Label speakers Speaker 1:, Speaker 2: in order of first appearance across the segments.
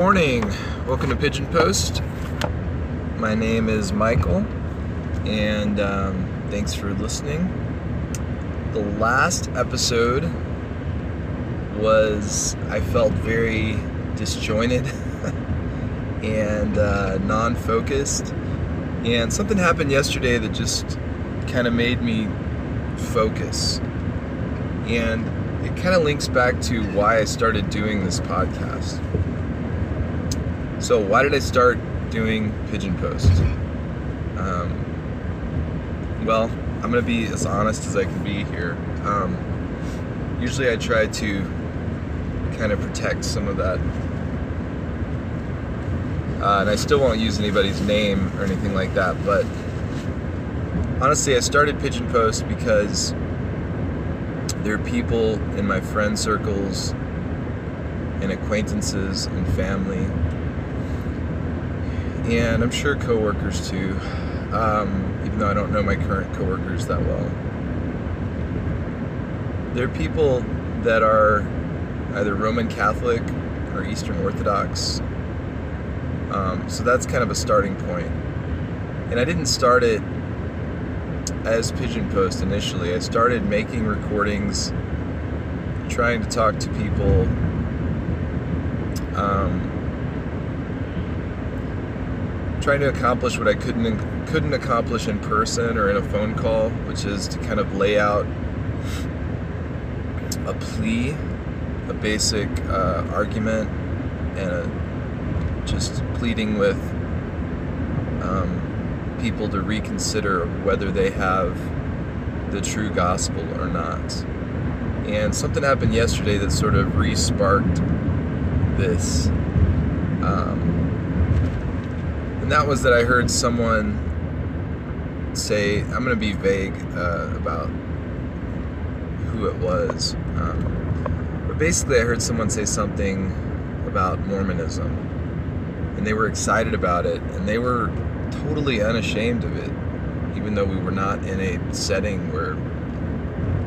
Speaker 1: morning. Welcome to Pigeon Post. My name is Michael, and um, thanks for listening. The last episode was, I felt very disjointed and uh, non focused. And something happened yesterday that just kind of made me focus. And it kind of links back to why I started doing this podcast. So, why did I start doing Pigeon Post? Um, well, I'm to be as honest as I can be here. Um, usually, I try to kind of protect some of that. Uh, and I still won't use anybody's name or anything like that, but honestly, I started Pigeon Post because there are people in my friend circles and acquaintances and family and I'm sure coworkers too, um, even though I don't know my current coworkers that well. There are people that are either Roman Catholic or Eastern Orthodox. Um, so that's kind of a starting point. And I didn't start it as Pigeon Post initially. I started making recordings, trying to talk to people. Um, trying to accomplish what I couldn't couldn't accomplish in person or in a phone call, which is to kind of lay out a plea, a basic uh, argument, and a, just pleading with um, people to reconsider whether they have the true gospel or not. And something happened yesterday that sort of re-sparked this. Um, and that was that I heard someone say, I'm going to be vague uh, about who it was. Um, but basically, I heard someone say something about Mormonism. And they were excited about it. And they were totally unashamed of it, even though we were not in a setting where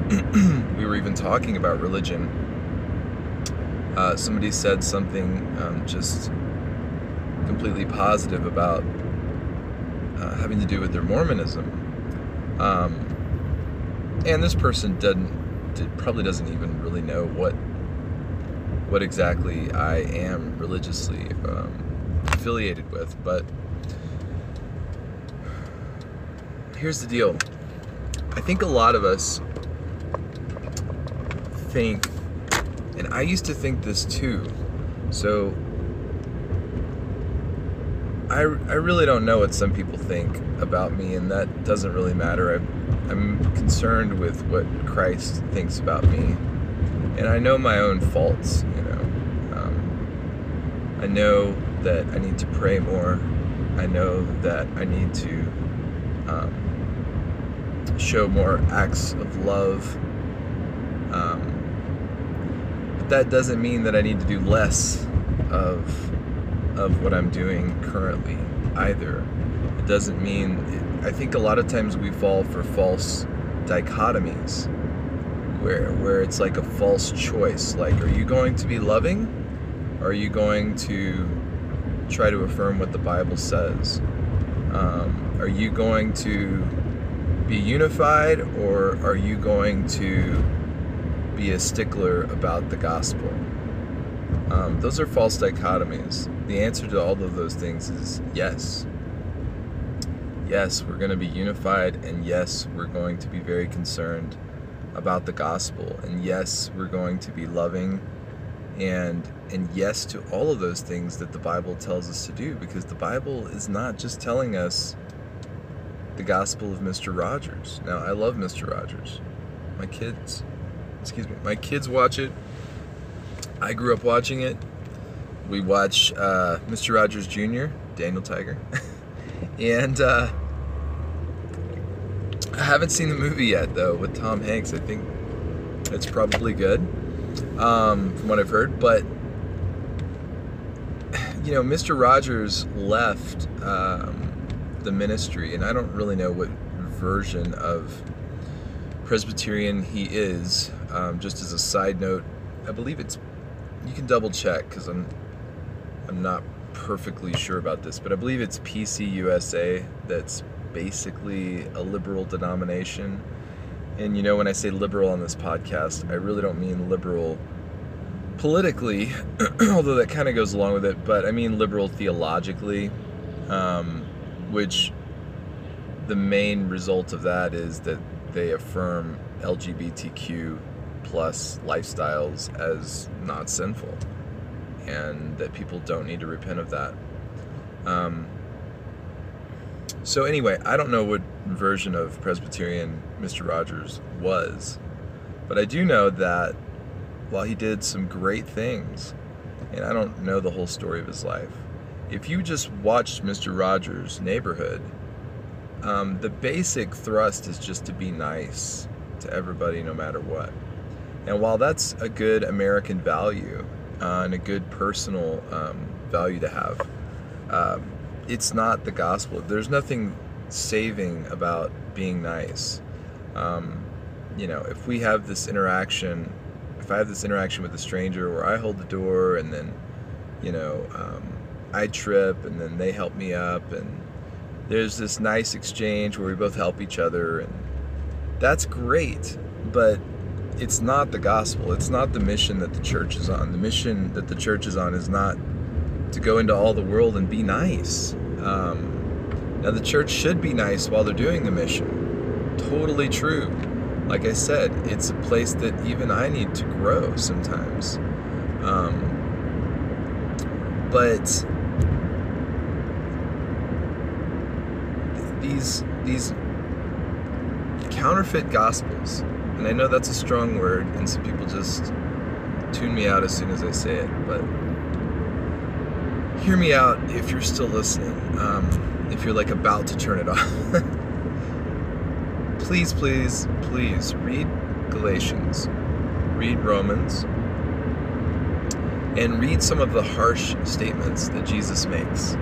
Speaker 1: we were even talking about religion. Uh, somebody said something um, just completely positive about uh, having to do with their Mormonism. Um, and this person doesn't did, probably doesn't even really know what what exactly I am religiously um, affiliated with, but here's the deal. I think a lot of us think, and I used to think this too. So I, I really don't know what some people think about me, and that doesn't really matter. I, I'm concerned with what Christ thinks about me, and I know my own faults. You know, um, I know that I need to pray more. I know that I need to um, show more acts of love. Um, but that doesn't mean that I need to do less of of what I'm doing currently either. It doesn't mean, I think a lot of times we fall for false dichotomies where, where it's like a false choice. Like, are you going to be loving? Are you going to try to affirm what the Bible says? Um, are you going to be unified or are you going to be a stickler about the gospel? Um, those are false dichotomies. The answer to all of those things is yes. Yes, we're going to be unified, and yes, we're going to be very concerned about the gospel, and yes, we're going to be loving, and and yes to all of those things that the Bible tells us to do, because the Bible is not just telling us the gospel of Mr. Rogers. Now, I love Mr. Rogers. My kids, excuse me, my kids watch it I grew up watching it. We watch uh, Mr. Rogers Jr., Daniel Tiger, and uh, I haven't seen the movie yet though with Tom Hanks. I think it's probably good um, from what I've heard, but you know, Mr. Rogers left um, the ministry, and I don't really know what version of Presbyterian he is. Um, just as a side note, I believe it's you can double check because I'm I'm not perfectly sure about this, but I believe it's PCUSA that's basically a liberal denomination. And you know, when I say liberal on this podcast, I really don't mean liberal politically, although that kind of goes along with it, but I mean liberal theologically, um, which the main result of that is that they affirm LGBTQ plus lifestyles as not sinful and that people don't need to repent of that. Um, so, anyway, I don't know what version of Presbyterian Mr. Rogers was, but I do know that while he did some great things, and I don't know the whole story of his life, if you just watched Mr. Rogers' neighborhood, um, the basic thrust is just to be nice to everybody no matter what. And while that's a good American value uh, and a good personal um, value to have, um, it's not the gospel. There's nothing saving about being nice. Um, you know, if we have this interaction, if I have this interaction with a stranger where I hold the door and then, you know, um, I trip and then they help me up and there's this nice exchange where we both help each other and that's great, but it's not the gospel. It's not the mission that the church is on. The mission that the church is on is not to go into all the world and be nice. Um, now, the church should be nice while they're doing the mission. Totally true. Like I said, it's a place that even I need to grow sometimes. Um, but these these counterfeit gospels, and I know that's a strong word, and some people just tune me out as soon as I say it, but hear me out if you're still listening. Um, if you're like about to turn it off. please, please, please read Galatians, read Romans, and read some of the harsh statements that Jesus makes.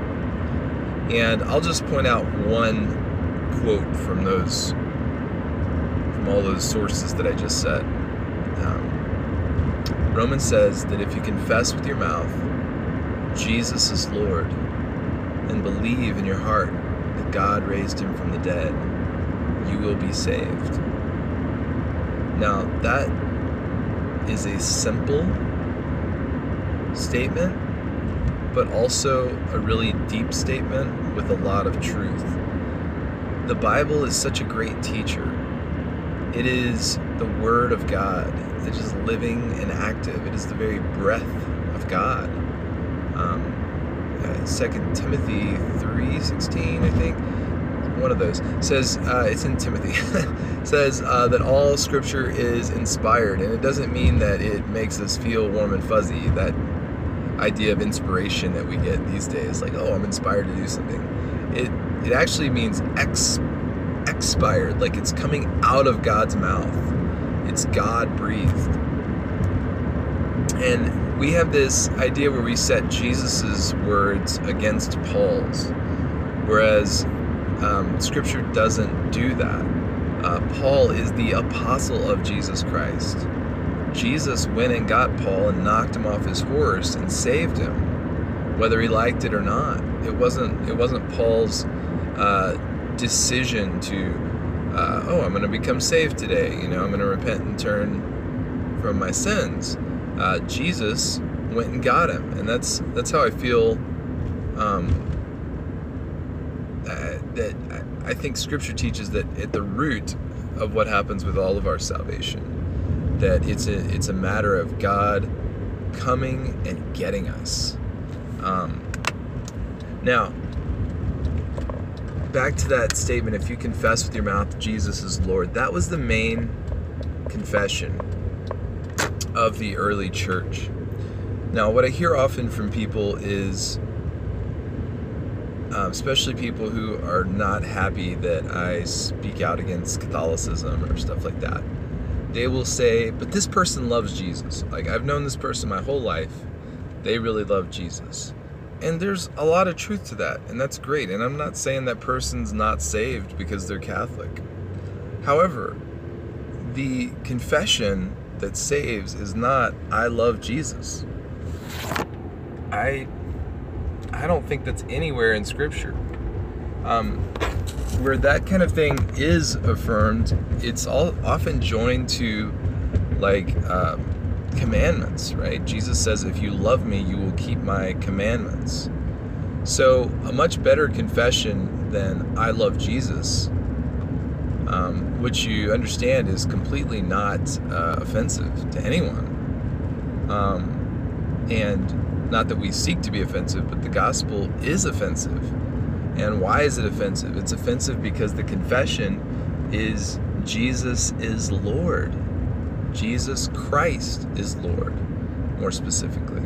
Speaker 1: And I'll just point out one quote from those, all those sources that I just said. Um, Romans says that if you confess with your mouth Jesus is Lord and believe in your heart that God raised him from the dead, you will be saved. Now, that is a simple statement, but also a really deep statement with a lot of truth. The Bible is such a great teacher. It is the Word of God. It is living and active. It is the very breath of God. Um, uh, Second Timothy three sixteen, I think, one of those says uh, it's in Timothy says uh, that all Scripture is inspired, and it doesn't mean that it makes us feel warm and fuzzy. That idea of inspiration that we get these days, like oh, I'm inspired to do something. It it actually means ex expired, like it's coming out of God's mouth. It's God breathed. And we have this idea where we set Jesus's words against Paul's, whereas um, Scripture doesn't do that. Uh, Paul is the apostle of Jesus Christ. Jesus went and got Paul and knocked him off his horse and saved him, whether he liked it or not. It wasn't. It wasn't Paul's uh, decision to, uh, oh, I'm going to become saved today. You know, I'm going to repent and turn from my sins uh, Jesus went and got him, and that's that's how I feel. Um, uh, that I think Scripture teaches that at the root of what happens with all of our salvation, that it's a it's a matter of God coming and getting us. Um, now, back to that statement: if you confess with your mouth Jesus is Lord, that was the main confession of the early church. Now, what I hear often from people is, um, especially people who are not happy that I speak out against Catholicism or stuff like that, they will say, But this person loves Jesus. Like, I've known this person my whole life. They really love Jesus. And there's a lot of truth to that, and that's great. And I'm not saying that person's not saved because they're Catholic. However, the confession that saves is not I love Jesus. I I don't think that's anywhere in Scripture. Um, where that kind of thing is affirmed, it's all often joined to like um, commandments, right? Jesus says, "If you love me, you will keep my commandments." So, a much better confession than "I love Jesus," um, which you understand is completely not uh, offensive to anyone, um, and not that we seek to be offensive, but the gospel is offensive. And why is it offensive? It's offensive because the confession is Jesus is Lord. Jesus Christ is Lord, more specifically.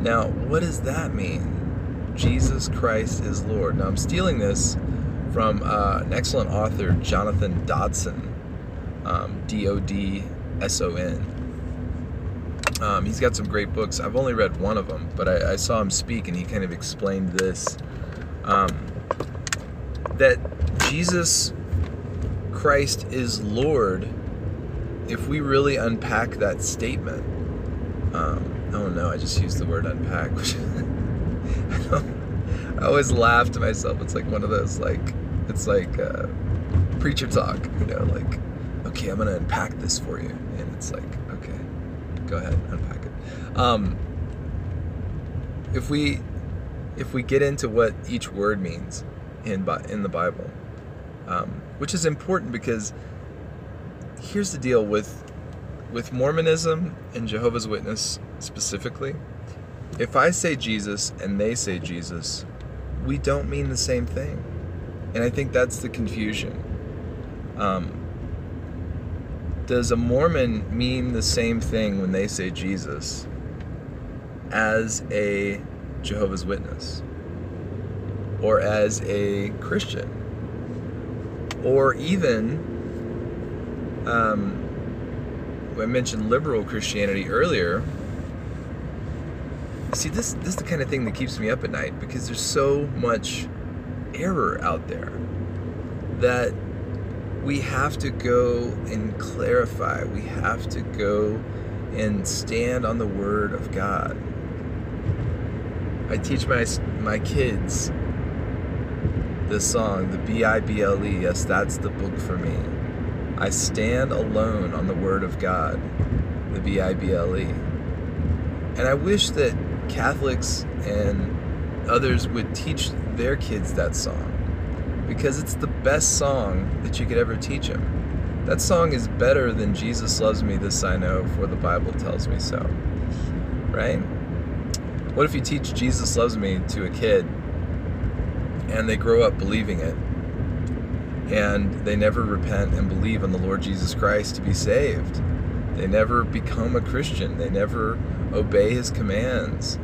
Speaker 1: Now, what does that mean? Jesus Christ is Lord. Now, I'm stealing this from uh, an excellent author, Jonathan Dodson, um, D O D S O N. Um, he's got some great books. I've only read one of them, but I, I saw him speak and he kind of explained this um, that Jesus Christ is Lord, if we really unpack that statement, um, oh no, I just used the word unpack, which I, I, always laugh to myself. It's like one of those, like, it's like uh, preacher talk, you know, like, okay, I'm to unpack this for you. And it's like, okay, go ahead, unpack it. Um, if we if we get into what each word means in in the Bible, um, which is important because here's the deal with with Mormonism and Jehovah's Witness specifically. If I say Jesus and they say Jesus, we don't mean the same thing, and I think that's the confusion. Um, does a Mormon mean the same thing when they say Jesus as a Jehovah's Witness or as a Christian or even um, I mentioned liberal Christianity earlier. See, this this is the kind of thing that keeps me up at night because there's so much error out there that we have to go and clarify. We have to go and stand on the word of God. I teach my my kids this song, the B I B L E. Yes, that's the book for me. I stand alone on the word of God, the B I B L E. And I wish that Catholics and others would teach their kids that song because it's the best song that you could ever teach them. That song is better than Jesus loves me, this I know, for the Bible tells me so. Right? What if you teach Jesus loves me to a kid and they grow up believing it and they never repent and believe in the Lord Jesus Christ to be saved? They never become a Christian. They never obey his commands.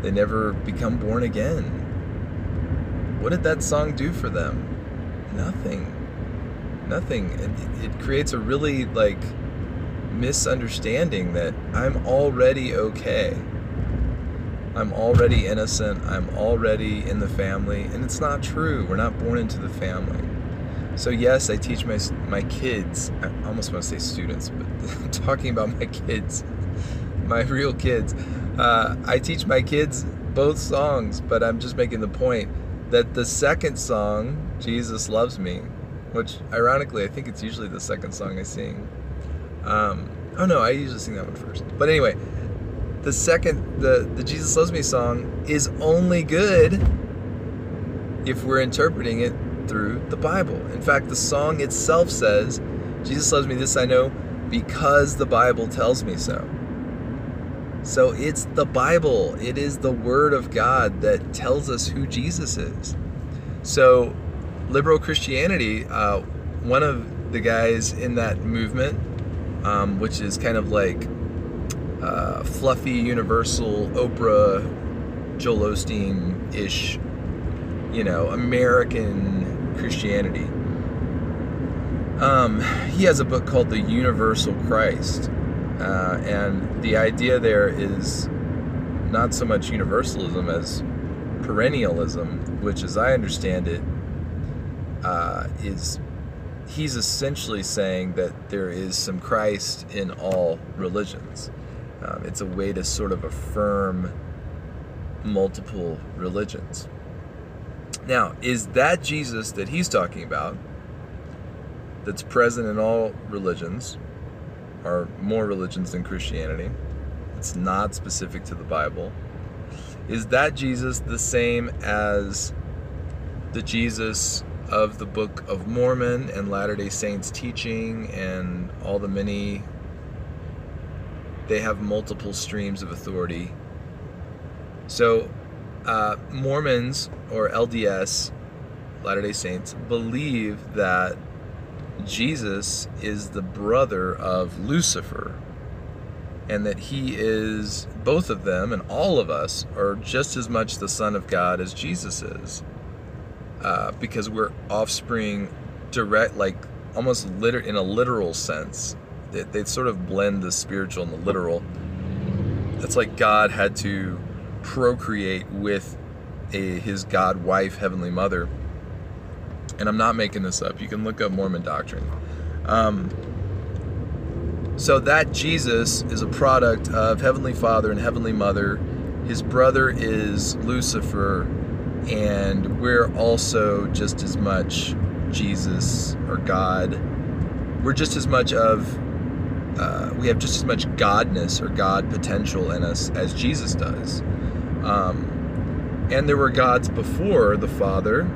Speaker 1: They never become born again. What did that song do for them? Nothing. Nothing. It, it creates a really like misunderstanding that I'm already okay. I'm already innocent. I'm already in the family. And it's not true. We're not born into the family. So, yes, I teach my, my kids, I almost want to say students, but talking about my kids, my real kids, uh, I teach my kids both songs, but I'm just making the point that the second song, Jesus Loves Me, which ironically, I think it's usually the second song I sing. Um, oh no, I usually sing that one first. But anyway, the second the the Jesus loves me song is only good if we're interpreting it through the Bible. In fact, the song itself says, Jesus loves me this I know because the Bible tells me so. So it's the Bible. It is the word of God that tells us who Jesus is. So liberal Christianity, uh, one of the guys in that movement, um, which is kind of like uh, fluffy, universal, Oprah, Joel Osteen ish, you know, American Christianity. Um, he has a book called The Universal Christ. Uh, and the idea there is not so much universalism as perennialism, which, as I understand it, uh, is he's essentially saying that there is some Christ in all religions. Um, it's a way to sort of affirm multiple religions. Now, is that Jesus that he's talking about, that's present in all religions, or more religions than Christianity? It's not specific to the Bible. Is that Jesus the same as the Jesus of the Book of Mormon and Latter day Saints teaching and all the many? They have multiple streams of authority. So, uh, Mormons or LDS, Latter day Saints, believe that Jesus is the brother of Lucifer and that he is both of them and all of us are just as much the son of god as jesus is uh, because we're offspring direct like almost liter- in a literal sense. They, they sort of blend the spiritual and the literal. It's like god had to procreate with a, his god wife heavenly mother and i'm not making this up you can look up mormon doctrine um, so that Jesus is a product of Heavenly Father and Heavenly Mother. His brother is Lucifer, and we're also just as much Jesus or God. We're just as much of, uh, we have just as much godness or God potential in us as Jesus does. Um, and there were gods before the Father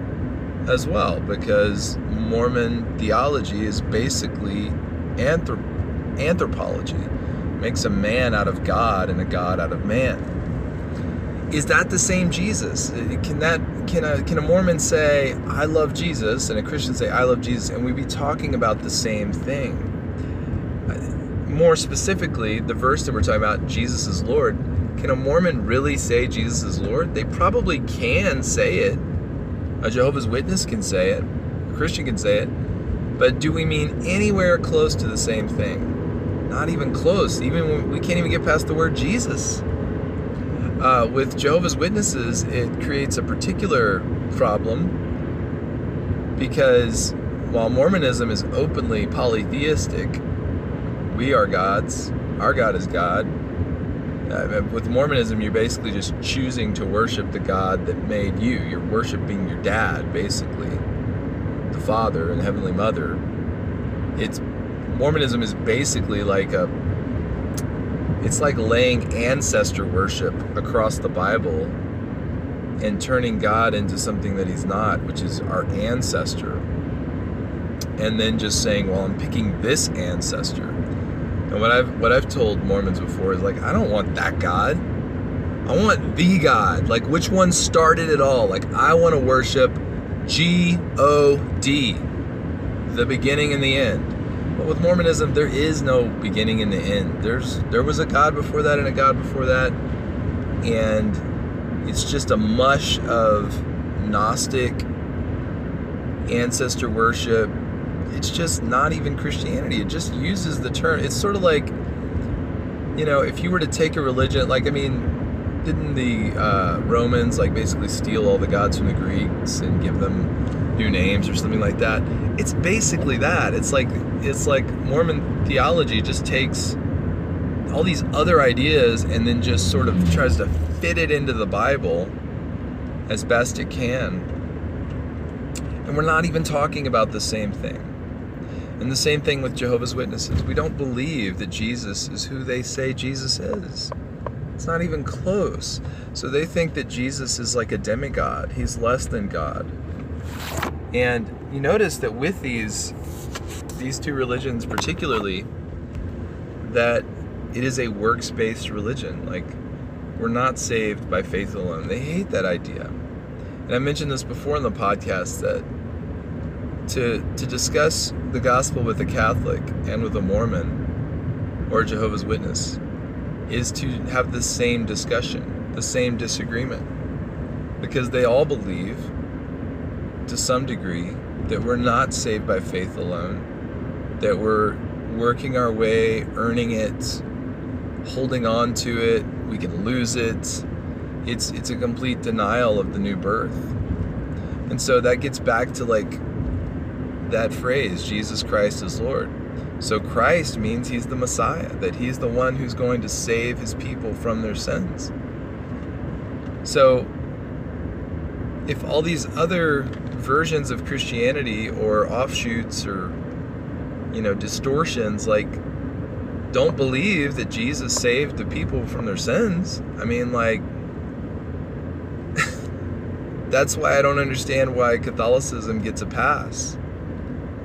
Speaker 1: as well, because Mormon theology is basically anthrop- anthropology, makes a man out of God and a God out of man. Is that the same Jesus? Can that can a can a Mormon say I love Jesus and a Christian say I love Jesus and we be talking about the same thing? More specifically, the verse that we're talking about, Jesus is Lord. Can a Mormon really say Jesus is Lord? They probably can say it. A Jehovah's Witness can say it. A Christian can say it. But do we mean anywhere close to the same thing? Not even close. Even we can't even get past the word Jesus. Uh, with Jehovah's Witnesses, it creates a particular problem because while Mormonism is openly polytheistic, we are gods. Our God is God. Uh, with Mormonism, you're basically just choosing to worship the God that made you. You're worshiping your dad, basically, the Father and Heavenly Mother. It's Mormonism is basically like a it's like laying ancestor worship across the Bible and turning God into something that he's not, which is our ancestor. And then just saying, "Well, I'm picking this ancestor." And what I've what I've told Mormons before is like, I don't want that God. I want the God. Like which one started it all? Like I want to worship G O D, the beginning and the end. But with Mormonism, there is no beginning and the end. There's there was a God before that and a God before that, and it's just a mush of Gnostic ancestor worship. It's just not even Christianity. It just uses the term. It's sort of like, you know, if you were to take a religion, like I mean, didn't the uh, Romans like basically steal all the gods from the Greeks and give them new names or something like that? It's basically that. It's like it's like Mormon theology just takes all these other ideas and then just sort of tries to fit it into the Bible as best it can. And we're not even talking about the same thing. And the same thing with Jehovah's Witnesses. We don't believe that Jesus is who they say Jesus is. It's not even close. So they think that Jesus is like a demigod, he's less than God. And you notice that with these these two religions particularly that it is a works-based religion. Like we're not saved by faith alone. They hate that idea. And I mentioned this before in the podcast that to to discuss the gospel with a Catholic and with a Mormon or a Jehovah's Witness is to have the same discussion, the same disagreement. Because they all believe to some degree that we're not saved by faith alone, that we're working our way, earning it, holding on to it, we can lose it. It's it's a complete denial of the new birth. And so that gets back to like that phrase, Jesus Christ is Lord. So Christ means he's the Messiah, that he's the one who's going to save his people from their sins. So, if all these other versions of Christianity or offshoots or, you know, distortions, like, don't believe that Jesus saved the people from their sins, I mean, like, that's why I don't understand why Catholicism gets a pass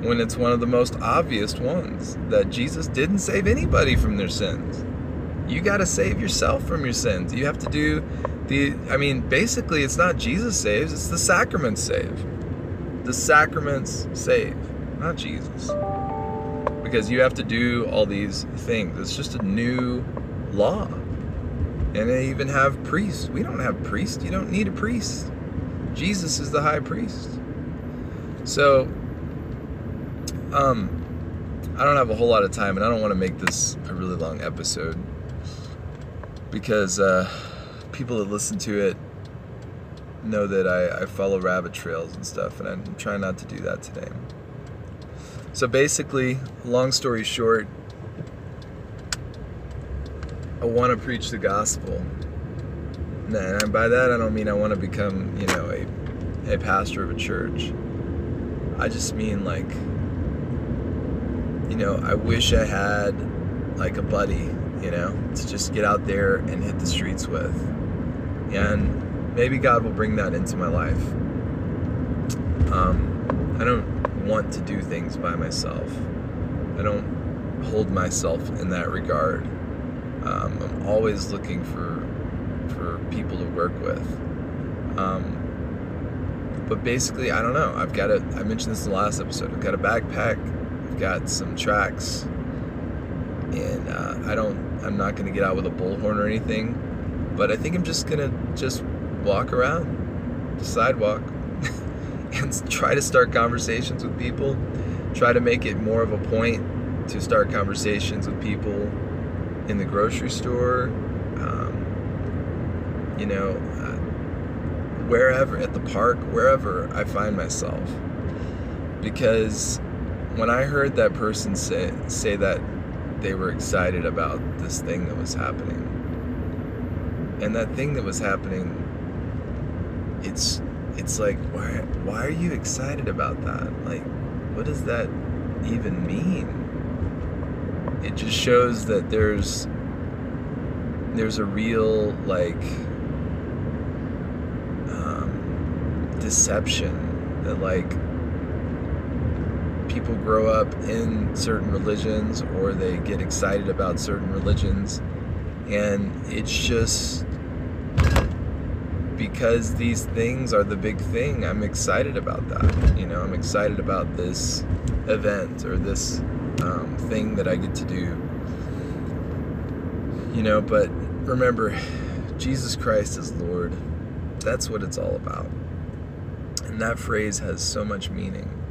Speaker 1: when it's one of the most obvious ones that Jesus didn't save anybody from their sins. You got to save yourself from your sins. You have to do the I mean basically it's not Jesus saves, it's the sacraments save. The sacraments save, not Jesus. Because you have to do all these things. It's just a new law. And they even have priests. We don't have priests. You don't need a priest. Jesus is the high priest. So um, I don't have a whole lot of time, and I don't want to make this a really long episode because uh, people that listen to it know that I, I follow rabbit trails and stuff, and I'm trying not to do that today. So basically, long story short, I want to preach the gospel. And by that, I don't mean I want to become, you know, a, a pastor of a church. I just mean like you know, I wish I had like a buddy, you know, to just get out there and hit the streets with. And maybe God will bring that into my life. Um, I don't want to do things by myself. I don't hold myself in that regard. Um, I'm always looking for for people to work with. Um, but basically, I don't know. I've got a. I mentioned this in the last episode. I've got a backpack got some tracks, and uh, I don't. I'm not gonna get out with a bullhorn or anything, but I think I'm just gonna just walk around the sidewalk and try to start conversations with people. Try to make it more of a point to start conversations with people in the grocery store. Um, you know, uh, wherever at the park, wherever I find myself, because when I heard that person say say that they were excited about this thing that was happening, and that thing that was happening, it's it's like why why are you excited about that? Like, what does that even mean? It just shows that there's there's a real like um, deception that like people grow up in certain religions or they get excited about certain religions. And it's just because these things are the big thing, I'm excited about that. You know, I'm excited about this event or this um, thing that I get to do. You know, but remember, Jesus Christ is Lord. That's what it's all about. And that phrase has so much meaning.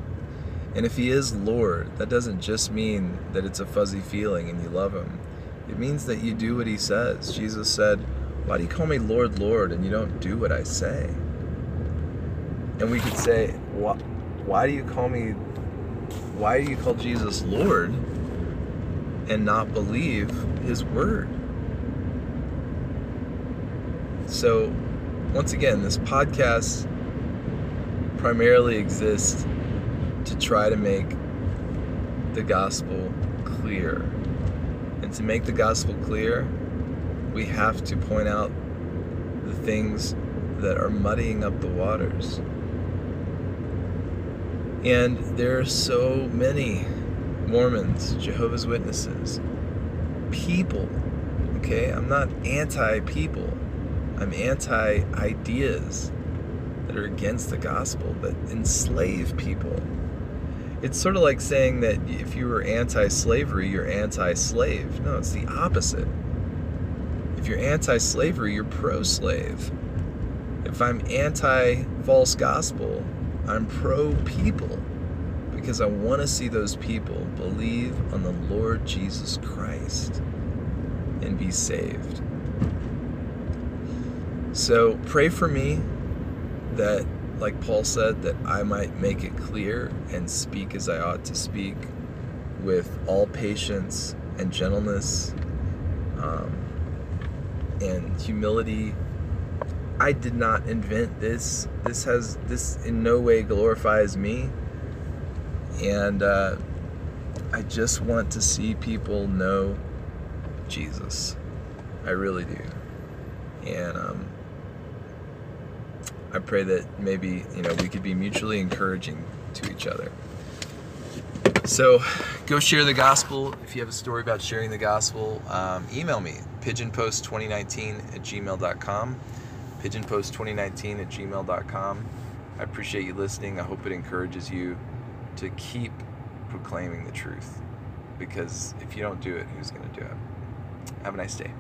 Speaker 1: And if He is Lord, that doesn't just mean that it's a fuzzy feeling and you love Him. It means that you do what He says. Jesus said, Why do you call me Lord, Lord, and you don't do what I say? And we could say, Why, why do you call me, why do you call Jesus Lord and not believe His word? So, once again, this podcast primarily exists to try to make the gospel clear. And to make the gospel clear, we have to point out the things that are muddying up the waters. And there are so many Mormons, Jehovah's Witnesses, people. Okay, I'm not anti people, I'm anti ideas that are against the gospel, that enslave people. It's sort of like saying that if you were anti slavery, you're anti slave. No, it's the opposite. If you're anti slavery, you're pro slave. If I'm anti false gospel, I'm pro people because I want to see those people believe on the Lord Jesus Christ and be saved. So pray for me that like Paul said, that I might make it clear and speak as I ought to speak with all patience and gentleness um, and humility. I did not invent this. This has this in no way glorifies me. And uh, I just want to see people know Jesus. I really do. And um, I pray that maybe you know we could be mutually encouraging to each other. So go share the gospel. If you have a story about sharing the gospel, um, email me pigeonpost2019 at gmail.com. Pigeonpost2019 at gmail.com. I appreciate you listening. I hope it encourages you to keep proclaiming the truth because if you don't do it, who's going to do it? Have a nice day.